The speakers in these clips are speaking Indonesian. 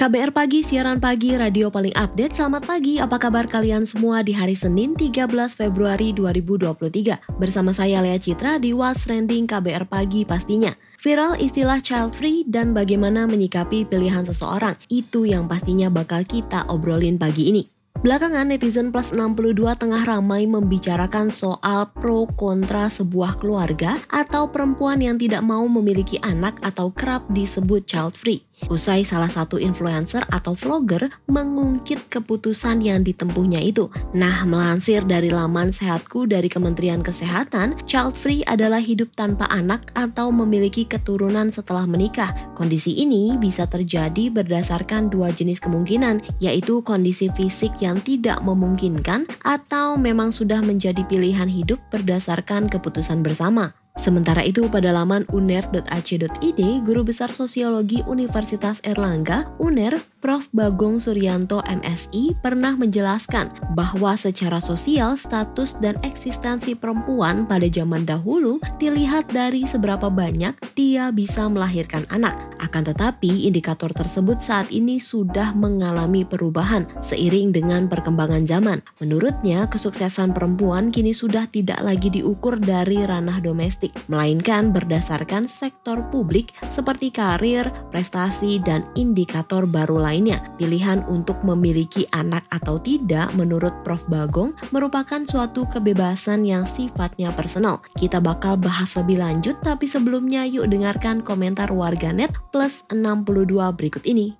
KBR Pagi, siaran pagi, radio paling update. Selamat pagi, apa kabar kalian semua di hari Senin 13 Februari 2023? Bersama saya Lea Citra di What's Trending KBR Pagi pastinya. Viral istilah child free dan bagaimana menyikapi pilihan seseorang, itu yang pastinya bakal kita obrolin pagi ini. Belakangan netizen plus 62 tengah ramai membicarakan soal pro kontra sebuah keluarga atau perempuan yang tidak mau memiliki anak atau kerap disebut child free. Usai salah satu influencer atau vlogger mengungkit keputusan yang ditempuhnya itu. Nah, melansir dari laman Sehatku dari Kementerian Kesehatan, child free adalah hidup tanpa anak atau memiliki keturunan setelah menikah. Kondisi ini bisa terjadi berdasarkan dua jenis kemungkinan, yaitu kondisi fisik yang tidak memungkinkan atau memang sudah menjadi pilihan hidup berdasarkan keputusan bersama. Sementara itu pada laman uner.ac.id, Guru Besar Sosiologi Universitas Erlangga, UNER, Prof. Bagong Suryanto MSI pernah menjelaskan bahwa secara sosial status dan eksistensi perempuan pada zaman dahulu dilihat dari seberapa banyak dia bisa melahirkan anak. Akan tetapi indikator tersebut saat ini sudah mengalami perubahan seiring dengan perkembangan zaman. Menurutnya, kesuksesan perempuan kini sudah tidak lagi diukur dari ranah domestik, melainkan berdasarkan sektor publik seperti karir, prestasi, dan indikator baru lain lainnya. Pilihan untuk memiliki anak atau tidak menurut Prof. Bagong merupakan suatu kebebasan yang sifatnya personal. Kita bakal bahas lebih lanjut tapi sebelumnya yuk dengarkan komentar warganet plus 62 berikut ini.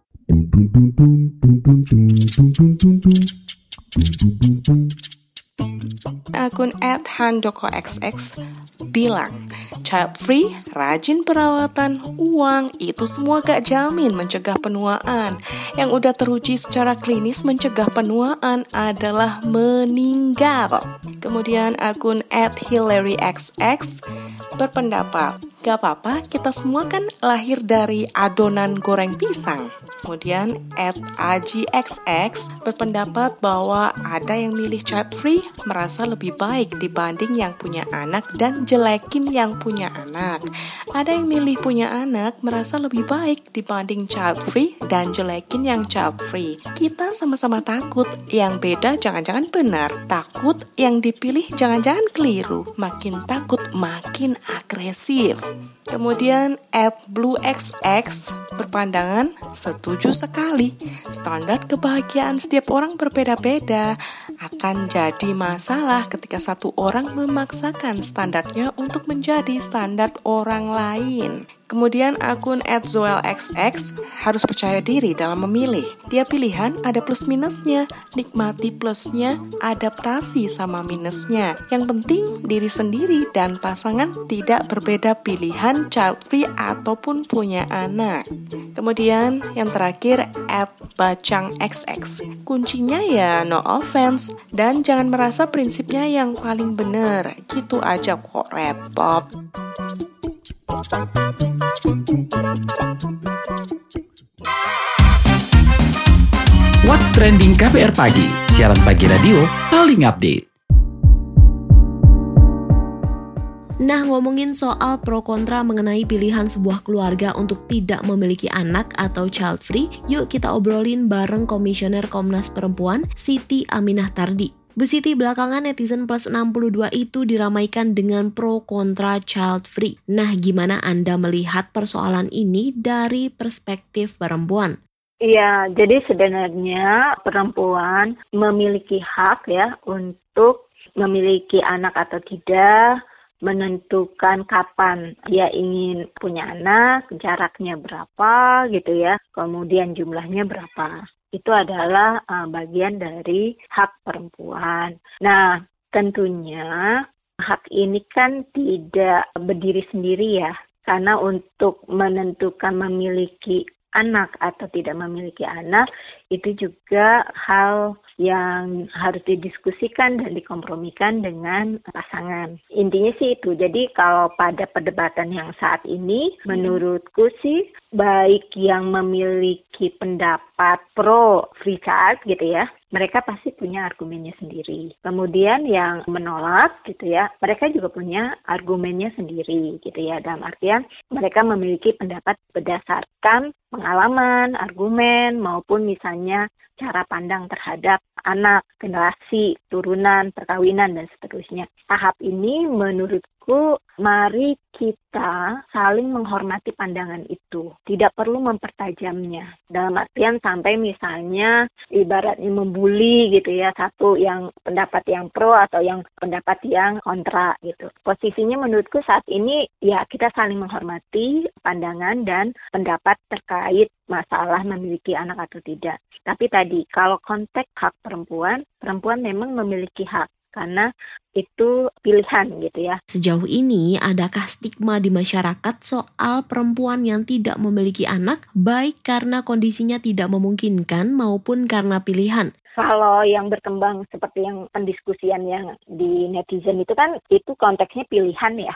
Akun @handoko_xx bilang, child free, rajin perawatan, uang, itu semua gak jamin mencegah penuaan. Yang udah teruji secara klinis mencegah penuaan adalah meninggal. Kemudian akun @hilaryxx berpendapat, gak apa-apa, kita semua kan lahir dari adonan goreng pisang. Kemudian at AGXX berpendapat bahwa ada yang milih child free merasa lebih baik dibanding yang punya anak dan jelekin yang punya anak. Ada yang milih punya anak merasa lebih baik dibanding child free dan jelekin yang child free. Kita sama-sama takut, yang beda jangan-jangan benar. Takut yang dipilih jangan-jangan keliru. Makin takut makin agresif. Kemudian at BlueXX berpandangan setuju sekali. Standar kebahagiaan setiap orang berbeda-beda. Akan jadi masalah ketika satu orang memaksakan standarnya untuk menjadi standar orang lain. Kemudian akun @zoelxx harus percaya diri dalam memilih. Tiap pilihan ada plus minusnya. Nikmati plusnya, adaptasi sama minusnya. Yang penting diri sendiri dan pasangan tidak berbeda pilihan child free ataupun punya anak. Kemudian yang terakhir at bacang xx. Kuncinya ya no offense dan jangan prinsipnya yang paling benar. Gitu aja kok repot. What's Trending KBR Pagi, siaran pagi radio paling update. Nah, ngomongin soal pro kontra mengenai pilihan sebuah keluarga untuk tidak memiliki anak atau child free, yuk kita obrolin bareng Komisioner Komnas Perempuan, Siti Aminah Tardi. Bu Siti, belakangan netizen plus 62 itu diramaikan dengan pro kontra child free. Nah, gimana Anda melihat persoalan ini dari perspektif perempuan? Iya, jadi sebenarnya perempuan memiliki hak ya untuk memiliki anak atau tidak, menentukan kapan dia ingin punya anak, jaraknya berapa gitu ya, kemudian jumlahnya berapa. Itu adalah uh, bagian dari hak perempuan. Nah, tentunya hak ini kan tidak berdiri sendiri ya, karena untuk menentukan memiliki anak atau tidak memiliki anak itu juga hal yang harus didiskusikan dan dikompromikan dengan pasangan. Intinya sih itu. Jadi kalau pada perdebatan yang saat ini, hmm. menurutku sih baik yang memiliki pendapat pro free child gitu ya, mereka pasti punya argumennya sendiri. Kemudian yang menolak gitu ya, mereka juga punya argumennya sendiri gitu ya. Dalam artian mereka memiliki pendapat berdasarkan pengalaman, argumen maupun misalnya cara pandang terhadap anak, generasi, turunan, perkawinan, dan seterusnya. Tahap ini menurutku mari kita saling menghormati pandangan itu. Tidak perlu mempertajamnya. Dalam artian sampai misalnya ibaratnya membuli gitu ya, satu yang pendapat yang pro atau yang pendapat yang kontra gitu. Posisinya menurutku saat ini ya kita saling menghormati pandangan dan pendapat terkait masalah memiliki anak atau tidak. Tapi tadi kalau konteks hak perempuan, perempuan memang memiliki hak karena itu pilihan gitu ya. Sejauh ini adakah stigma di masyarakat soal perempuan yang tidak memiliki anak baik karena kondisinya tidak memungkinkan maupun karena pilihan? Kalau yang berkembang seperti yang pendiskusian yang di netizen itu kan itu konteksnya pilihan ya.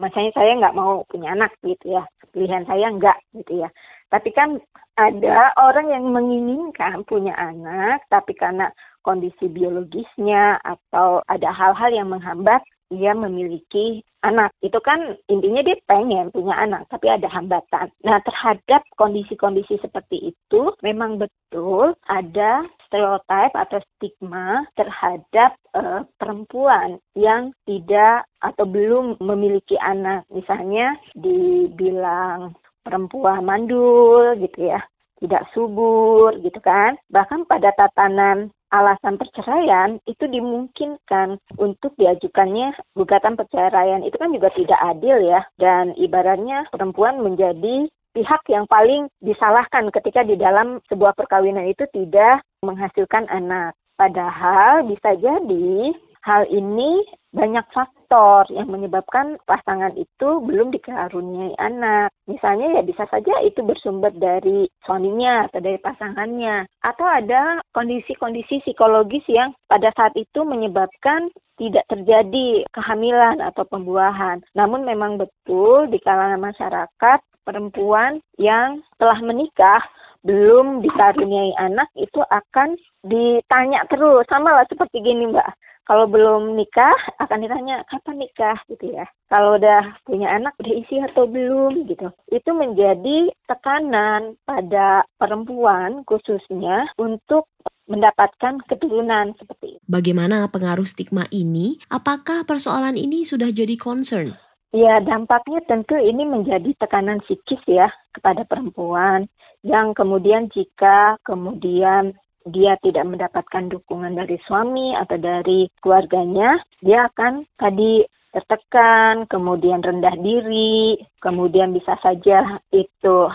Maksudnya saya nggak mau punya anak gitu ya, pilihan saya nggak gitu ya. Tapi kan ada orang yang menginginkan punya anak, tapi karena kondisi biologisnya atau ada hal-hal yang menghambat dia memiliki anak. Itu kan intinya dia pengen punya anak, tapi ada hambatan. Nah, terhadap kondisi-kondisi seperti itu, memang betul ada stereotip atau stigma terhadap uh, perempuan yang tidak atau belum memiliki anak. Misalnya dibilang perempuan mandul gitu ya, tidak subur gitu kan. Bahkan pada tatanan alasan perceraian itu dimungkinkan untuk diajukannya gugatan perceraian itu kan juga tidak adil ya dan ibaratnya perempuan menjadi pihak yang paling disalahkan ketika di dalam sebuah perkawinan itu tidak menghasilkan anak. Padahal bisa jadi hal ini banyak faktor yang menyebabkan pasangan itu belum dikaruniai anak. Misalnya ya bisa saja itu bersumber dari suaminya atau dari pasangannya. Atau ada kondisi-kondisi psikologis yang pada saat itu menyebabkan tidak terjadi kehamilan atau pembuahan. Namun memang betul di kalangan masyarakat perempuan yang telah menikah belum dikaruniai anak itu akan ditanya terus sama lah seperti gini mbak kalau belum nikah akan ditanya kapan nikah gitu ya. Kalau udah punya anak udah isi atau belum gitu. Itu menjadi tekanan pada perempuan khususnya untuk mendapatkan keturunan seperti itu. Bagaimana pengaruh stigma ini? Apakah persoalan ini sudah jadi concern? Ya, dampaknya tentu ini menjadi tekanan psikis ya kepada perempuan yang kemudian jika kemudian dia tidak mendapatkan dukungan dari suami atau dari keluarganya, dia akan tadi tertekan, kemudian rendah diri, kemudian bisa saja itu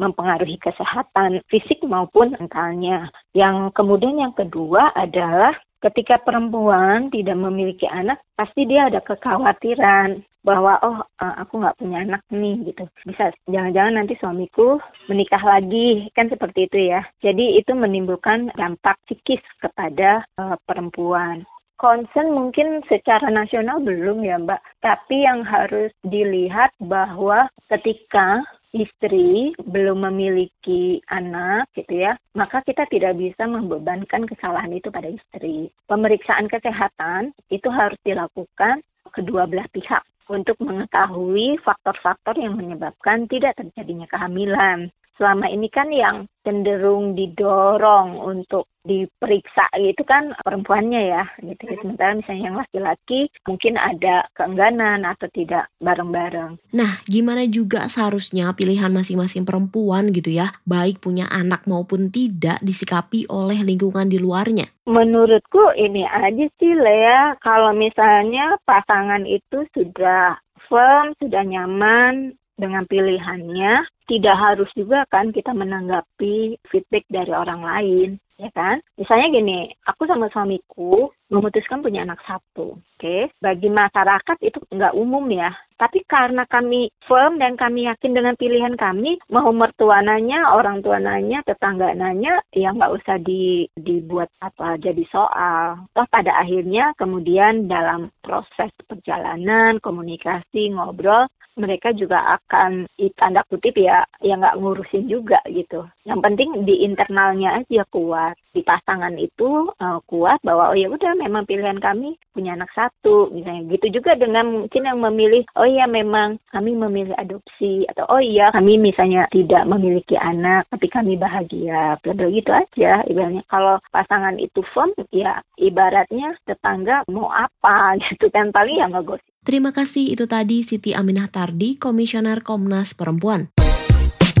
mempengaruhi kesehatan fisik maupun mentalnya. Yang kemudian yang kedua adalah ketika perempuan tidak memiliki anak, pasti dia ada kekhawatiran bahwa oh eh, aku nggak punya anak nih gitu. Bisa jangan-jangan nanti suamiku menikah lagi kan seperti itu ya. Jadi itu menimbulkan dampak psikis kepada uh, perempuan. Concern mungkin secara nasional belum ya Mbak, tapi yang harus dilihat bahwa ketika istri belum memiliki anak gitu ya, maka kita tidak bisa membebankan kesalahan itu pada istri. Pemeriksaan kesehatan itu harus dilakukan kedua belah pihak untuk mengetahui faktor-faktor yang menyebabkan tidak terjadinya kehamilan. Selama ini kan yang cenderung didorong untuk diperiksa itu kan perempuannya ya gitu ya. sementara misalnya yang laki-laki mungkin ada keengganan atau tidak bareng-bareng. Nah, gimana juga seharusnya pilihan masing-masing perempuan gitu ya, baik punya anak maupun tidak disikapi oleh lingkungan di luarnya? Menurutku ini aja sih Lea, kalau misalnya pasangan itu sudah firm, sudah nyaman dengan pilihannya, tidak harus juga kan kita menanggapi feedback dari orang lain, ya kan? Misalnya gini, aku sama suamiku memutuskan punya anak satu, oke? Okay? Bagi masyarakat itu nggak umum ya, tapi karena kami firm dan kami yakin dengan pilihan kami, mau mertua nanya, orang tua nanya, tetangga nanya, ya nggak usah di, dibuat apa jadi soal. Toh pada akhirnya kemudian dalam proses perjalanan, komunikasi, ngobrol, mereka juga akan tanda kutip ya yang nggak ngurusin juga gitu. Yang penting di internalnya aja kuat. Di pasangan itu uh, kuat bahwa oh ya udah memang pilihan kami punya anak satu misalnya. Gitu juga dengan mungkin yang memilih oh iya memang kami memilih adopsi atau oh iya kami misalnya tidak memiliki anak tapi kami bahagia. Bla gitu aja ibaratnya. Kalau pasangan itu firm ya ibaratnya tetangga mau apa gitu kan paling ya nggak Terima kasih itu tadi Siti Aminah Tardi, Komisioner Komnas Perempuan.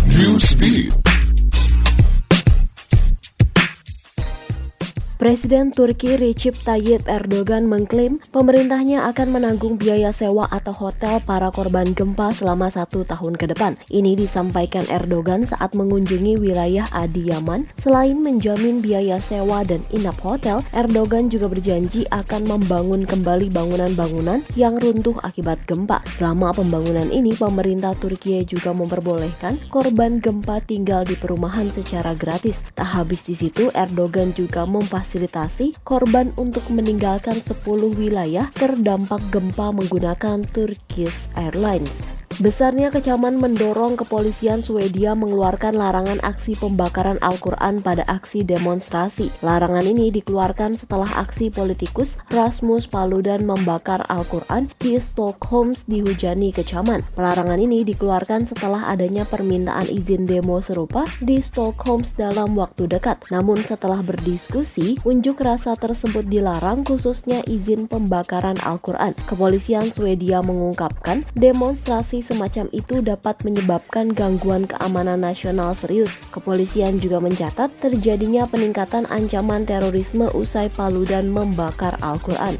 Newsbeat. Presiden Turki Recep Tayyip Erdogan mengklaim pemerintahnya akan menanggung biaya sewa atau hotel para korban gempa selama satu tahun ke depan. Ini disampaikan Erdogan saat mengunjungi wilayah Adiyaman. Selain menjamin biaya sewa dan inap hotel, Erdogan juga berjanji akan membangun kembali bangunan-bangunan yang runtuh akibat gempa. Selama pembangunan ini, pemerintah Turki juga memperbolehkan korban gempa tinggal di perumahan secara gratis. Tak habis di situ, Erdogan juga memfasilitasi memfasilitasi korban untuk meninggalkan 10 wilayah terdampak gempa menggunakan Turkish Airlines. Besarnya kecaman mendorong kepolisian Swedia mengeluarkan larangan aksi pembakaran Al-Quran pada aksi demonstrasi. Larangan ini dikeluarkan setelah aksi politikus Rasmus Paludan membakar Al-Quran di Stockholm dihujani kecaman. Larangan ini dikeluarkan setelah adanya permintaan izin demo serupa di Stockholm dalam waktu dekat. Namun setelah berdiskusi, unjuk rasa tersebut dilarang khususnya izin pembakaran Al-Quran. Kepolisian Swedia mengungkapkan demonstrasi semacam itu dapat menyebabkan gangguan keamanan nasional serius. Kepolisian juga mencatat terjadinya peningkatan ancaman terorisme usai Palu dan membakar Al-Quran.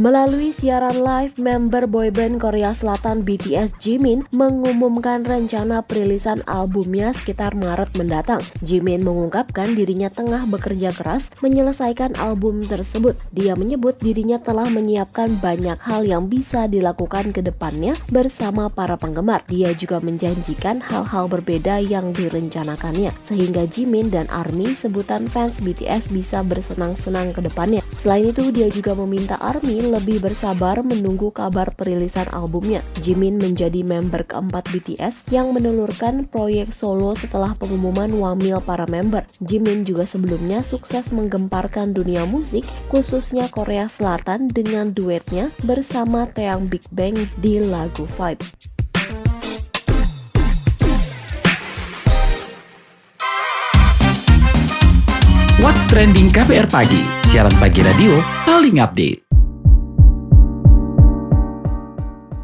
Melalui siaran live, member boyband Korea Selatan BTS Jimin mengumumkan rencana perilisan albumnya sekitar Maret mendatang. Jimin mengungkapkan dirinya tengah bekerja keras menyelesaikan album tersebut. Dia menyebut dirinya telah menyiapkan banyak hal yang bisa dilakukan ke depannya bersama para penggemar. Dia juga menjanjikan hal-hal berbeda yang direncanakannya, sehingga Jimin dan ARMY sebutan fans BTS bisa bersenang-senang ke depannya. Selain itu, dia juga meminta ARMY lebih bersabar menunggu kabar perilisan albumnya. Jimin menjadi member keempat BTS yang menelurkan proyek solo setelah pengumuman wamil para member. Jimin juga sebelumnya sukses menggemparkan dunia musik, khususnya Korea Selatan dengan duetnya bersama Taeyang Big Bang di lagu Vibe. What's Trending KPR Pagi, siaran pagi radio paling update.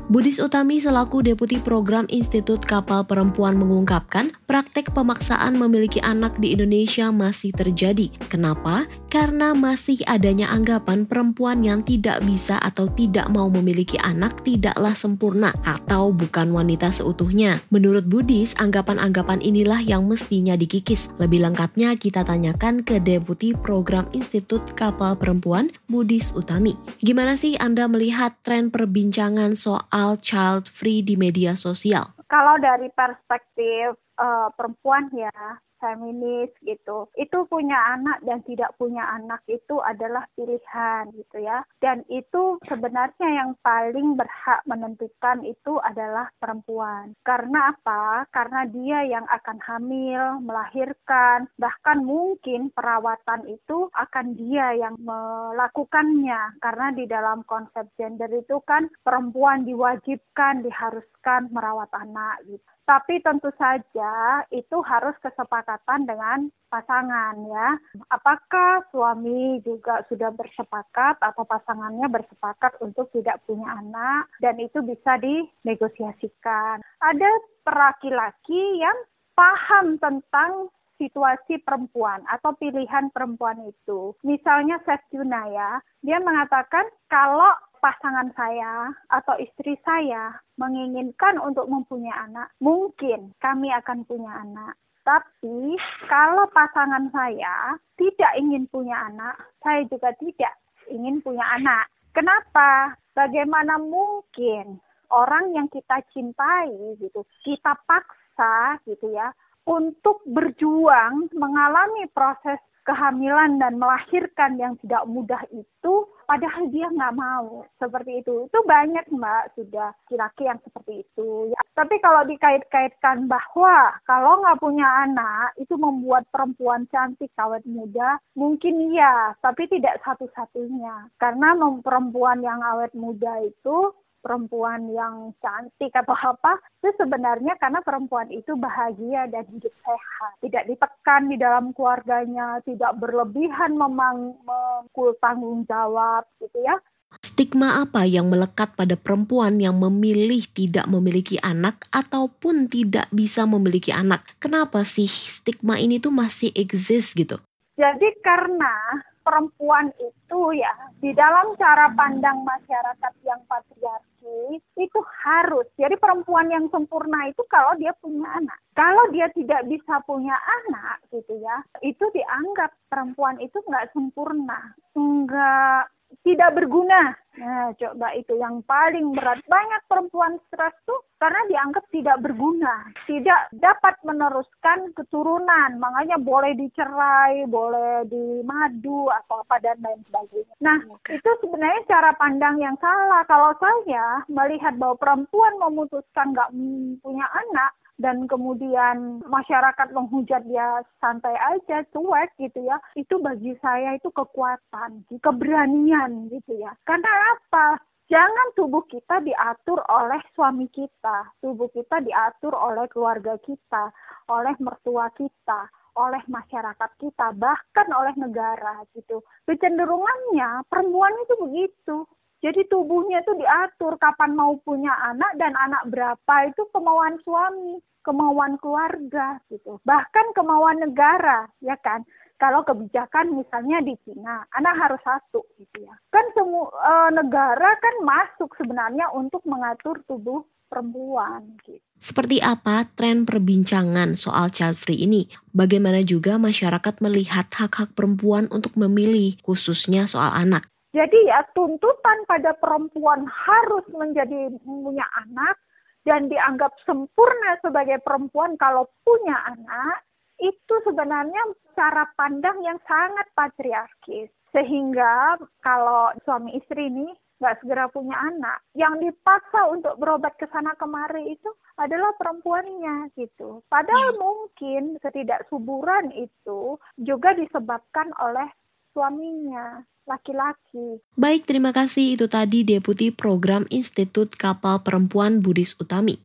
Budis Utami selaku Deputi Program Institut Kapal Perempuan mengungkapkan praktek pemaksaan memiliki anak di Indonesia masih terjadi. Kenapa? Karena masih adanya anggapan perempuan yang tidak bisa atau tidak mau memiliki anak tidaklah sempurna atau bukan wanita seutuhnya. Menurut Budis, anggapan-anggapan inilah yang mestinya dikikis. Lebih lengkapnya kita tanyakan ke Deputi Program Institut Kapal Perempuan, Budis Utami. Gimana sih Anda melihat tren perbincangan soal soal child free di media sosial? Kalau dari perspektif uh, perempuan ya, feminis gitu. Itu punya anak dan tidak punya anak itu adalah pilihan gitu ya. Dan itu sebenarnya yang paling berhak menentukan itu adalah perempuan. Karena apa? Karena dia yang akan hamil, melahirkan, bahkan mungkin perawatan itu akan dia yang melakukannya. Karena di dalam konsep gender itu kan perempuan diwajibkan, diharuskan merawat anak gitu. Tapi tentu saja itu harus kesepakatan dengan pasangan ya. Apakah suami juga sudah bersepakat atau pasangannya bersepakat untuk tidak punya anak dan itu bisa dinegosiasikan. Ada laki-laki yang paham tentang situasi perempuan atau pilihan perempuan itu. Misalnya Chef Juna ya, dia mengatakan kalau pasangan saya atau istri saya menginginkan untuk mempunyai anak, mungkin kami akan punya anak. Tapi kalau pasangan saya tidak ingin punya anak, saya juga tidak ingin punya anak. Kenapa? Bagaimana mungkin orang yang kita cintai gitu, kita paksa gitu ya untuk berjuang mengalami proses kehamilan dan melahirkan yang tidak mudah itu padahal dia nggak mau. Seperti itu. Itu banyak mbak sudah laki-laki yang seperti itu. Ya. tapi kalau dikait-kaitkan bahwa kalau nggak punya anak itu membuat perempuan cantik awet muda mungkin iya tapi tidak satu-satunya. Karena perempuan yang awet muda itu perempuan yang cantik atau apa itu sebenarnya karena perempuan itu bahagia dan hidup sehat tidak ditekan di dalam keluarganya tidak berlebihan memang memikul tanggung jawab gitu ya Stigma apa yang melekat pada perempuan yang memilih tidak memiliki anak ataupun tidak bisa memiliki anak? Kenapa sih stigma ini tuh masih eksis gitu? Jadi karena perempuan itu ya di dalam cara pandang masyarakat yang patriarki itu harus. Jadi perempuan yang sempurna itu kalau dia punya anak. Kalau dia tidak bisa punya anak gitu ya itu dianggap perempuan itu nggak sempurna. Nggak tidak berguna. Nah, coba itu yang paling berat. Banyak perempuan stres tuh karena dianggap tidak berguna, tidak dapat meneruskan keturunan. Makanya boleh dicerai, boleh dimadu atau apa dan lain sebagainya. Nah, itu sebenarnya cara pandang yang salah. Kalau saya melihat bahwa perempuan memutuskan nggak punya anak, dan kemudian masyarakat menghujat dia santai aja, cuek gitu ya, itu bagi saya itu kekuatan, keberanian gitu ya. Karena apa? Jangan tubuh kita diatur oleh suami kita, tubuh kita diatur oleh keluarga kita, oleh mertua kita, oleh masyarakat kita, bahkan oleh negara gitu. Kecenderungannya perempuan itu begitu. Jadi tubuhnya itu diatur kapan mau punya anak dan anak berapa itu kemauan suami, kemauan keluarga gitu. Bahkan kemauan negara, ya kan? Kalau kebijakan misalnya di Cina, anak harus satu gitu ya. Kan semua e, negara kan masuk sebenarnya untuk mengatur tubuh perempuan gitu. Seperti apa tren perbincangan soal child free ini? Bagaimana juga masyarakat melihat hak-hak perempuan untuk memilih, khususnya soal anak? Jadi ya tuntutan pada perempuan harus menjadi punya anak dan dianggap sempurna sebagai perempuan kalau punya anak itu sebenarnya cara pandang yang sangat patriarkis. Sehingga kalau suami istri ini nggak segera punya anak, yang dipaksa untuk berobat ke sana kemari itu adalah perempuannya gitu. Padahal hmm. mungkin ketidaksuburan itu juga disebabkan oleh suaminya laki-laki. Baik, terima kasih. Itu tadi Deputi Program Institut Kapal Perempuan Budis Utami.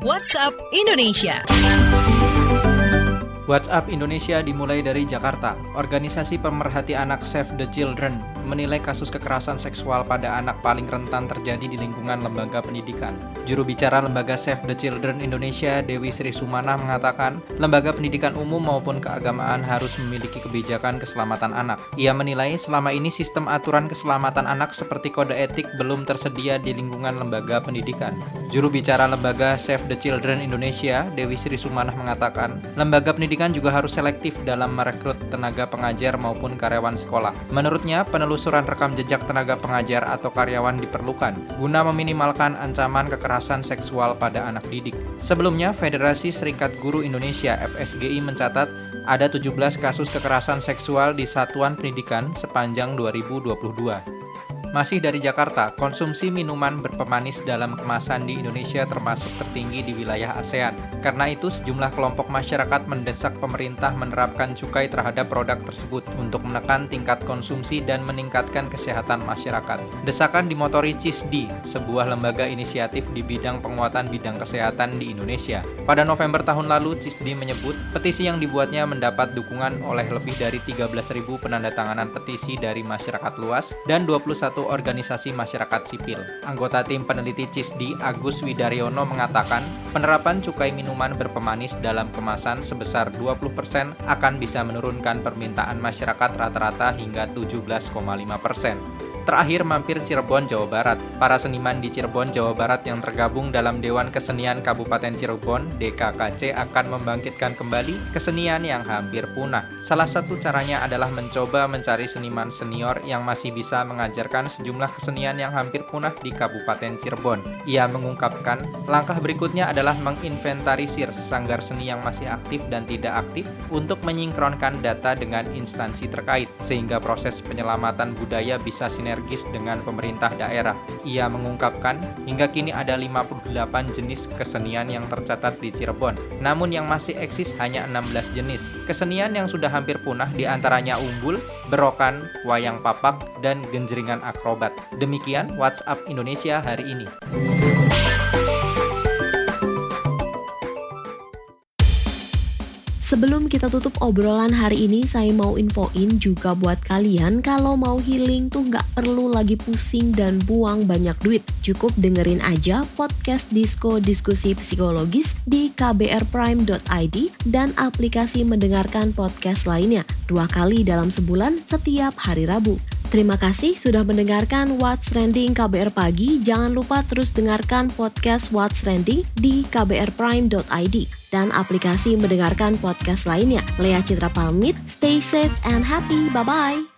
WhatsApp Indonesia. WhatsApp Indonesia dimulai dari Jakarta. Organisasi pemerhati anak Save the Children menilai kasus kekerasan seksual pada anak paling rentan terjadi di lingkungan lembaga pendidikan. Juru bicara lembaga Save the Children Indonesia, Dewi Sri Sumana mengatakan, lembaga pendidikan umum maupun keagamaan harus memiliki kebijakan keselamatan anak. Ia menilai selama ini sistem aturan keselamatan anak seperti kode etik belum tersedia di lingkungan lembaga pendidikan. Juru bicara lembaga Save the Children Indonesia, Dewi Sri Sumana mengatakan, lembaga pendidikan pendidikan juga harus selektif dalam merekrut tenaga pengajar maupun karyawan sekolah. Menurutnya, penelusuran rekam jejak tenaga pengajar atau karyawan diperlukan guna meminimalkan ancaman kekerasan seksual pada anak didik. Sebelumnya, Federasi Serikat Guru Indonesia FSGI mencatat ada 17 kasus kekerasan seksual di satuan pendidikan sepanjang 2022. Masih dari Jakarta, konsumsi minuman berpemanis dalam kemasan di Indonesia termasuk tertinggi di wilayah ASEAN. Karena itu, sejumlah kelompok masyarakat mendesak pemerintah menerapkan cukai terhadap produk tersebut untuk menekan tingkat konsumsi dan meningkatkan kesehatan masyarakat. Desakan dimotori CISDI, sebuah lembaga inisiatif di bidang penguatan bidang kesehatan di Indonesia. Pada November tahun lalu, CISDI menyebut petisi yang dibuatnya mendapat dukungan oleh lebih dari 13.000 penandatanganan petisi dari masyarakat luas dan 21 satu organisasi masyarakat sipil. Anggota tim peneliti CISDI Agus Widaryono mengatakan, penerapan cukai minuman berpemanis dalam kemasan sebesar 20% akan bisa menurunkan permintaan masyarakat rata-rata hingga 17,5 persen. Terakhir mampir Cirebon, Jawa Barat. Para seniman di Cirebon, Jawa Barat yang tergabung dalam Dewan Kesenian Kabupaten Cirebon, DKKC akan membangkitkan kembali kesenian yang hampir punah. Salah satu caranya adalah mencoba mencari seniman senior yang masih bisa mengajarkan sejumlah kesenian yang hampir punah di Kabupaten Cirebon. Ia mengungkapkan, langkah berikutnya adalah menginventarisir sanggar seni yang masih aktif dan tidak aktif untuk menyingkronkan data dengan instansi terkait, sehingga proses penyelamatan budaya bisa sinergi sinergis dengan pemerintah daerah. Ia mengungkapkan, hingga kini ada 58 jenis kesenian yang tercatat di Cirebon. Namun yang masih eksis hanya 16 jenis. Kesenian yang sudah hampir punah di antaranya umbul, berokan, wayang papak, dan genjeringan akrobat. Demikian WhatsApp Indonesia hari ini. Sebelum kita tutup obrolan hari ini, saya mau infoin juga buat kalian kalau mau healing tuh nggak perlu lagi pusing dan buang banyak duit. Cukup dengerin aja podcast Disco Diskusi Psikologis di kbrprime.id dan aplikasi mendengarkan podcast lainnya dua kali dalam sebulan setiap hari Rabu. Terima kasih sudah mendengarkan What's Trending KBR Pagi. Jangan lupa terus dengarkan podcast What's Trending di kbrprime.id dan aplikasi mendengarkan podcast lainnya. Lea Citra pamit, stay safe and happy. Bye-bye.